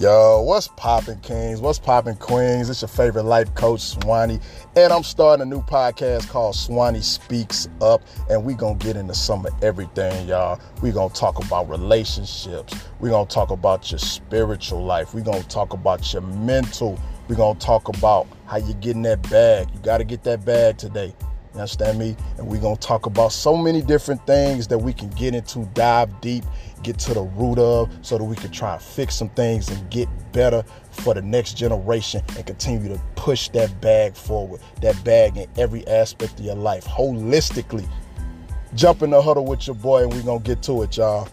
Yo, what's poppin', kings? What's poppin', queens? It's your favorite life coach, Swani. And I'm starting a new podcast called Swani Speaks Up. And we going to get into some of everything, y'all. we going to talk about relationships. we going to talk about your spiritual life. we going to talk about your mental. we going to talk about how you getting that bag. You got to get that bag today. You understand me? And we're going to talk about so many different things that we can get into, dive deep, get to the root of, so that we can try and fix some things and get better for the next generation and continue to push that bag forward, that bag in every aspect of your life, holistically. Jump in the huddle with your boy, and we're going to get to it, y'all.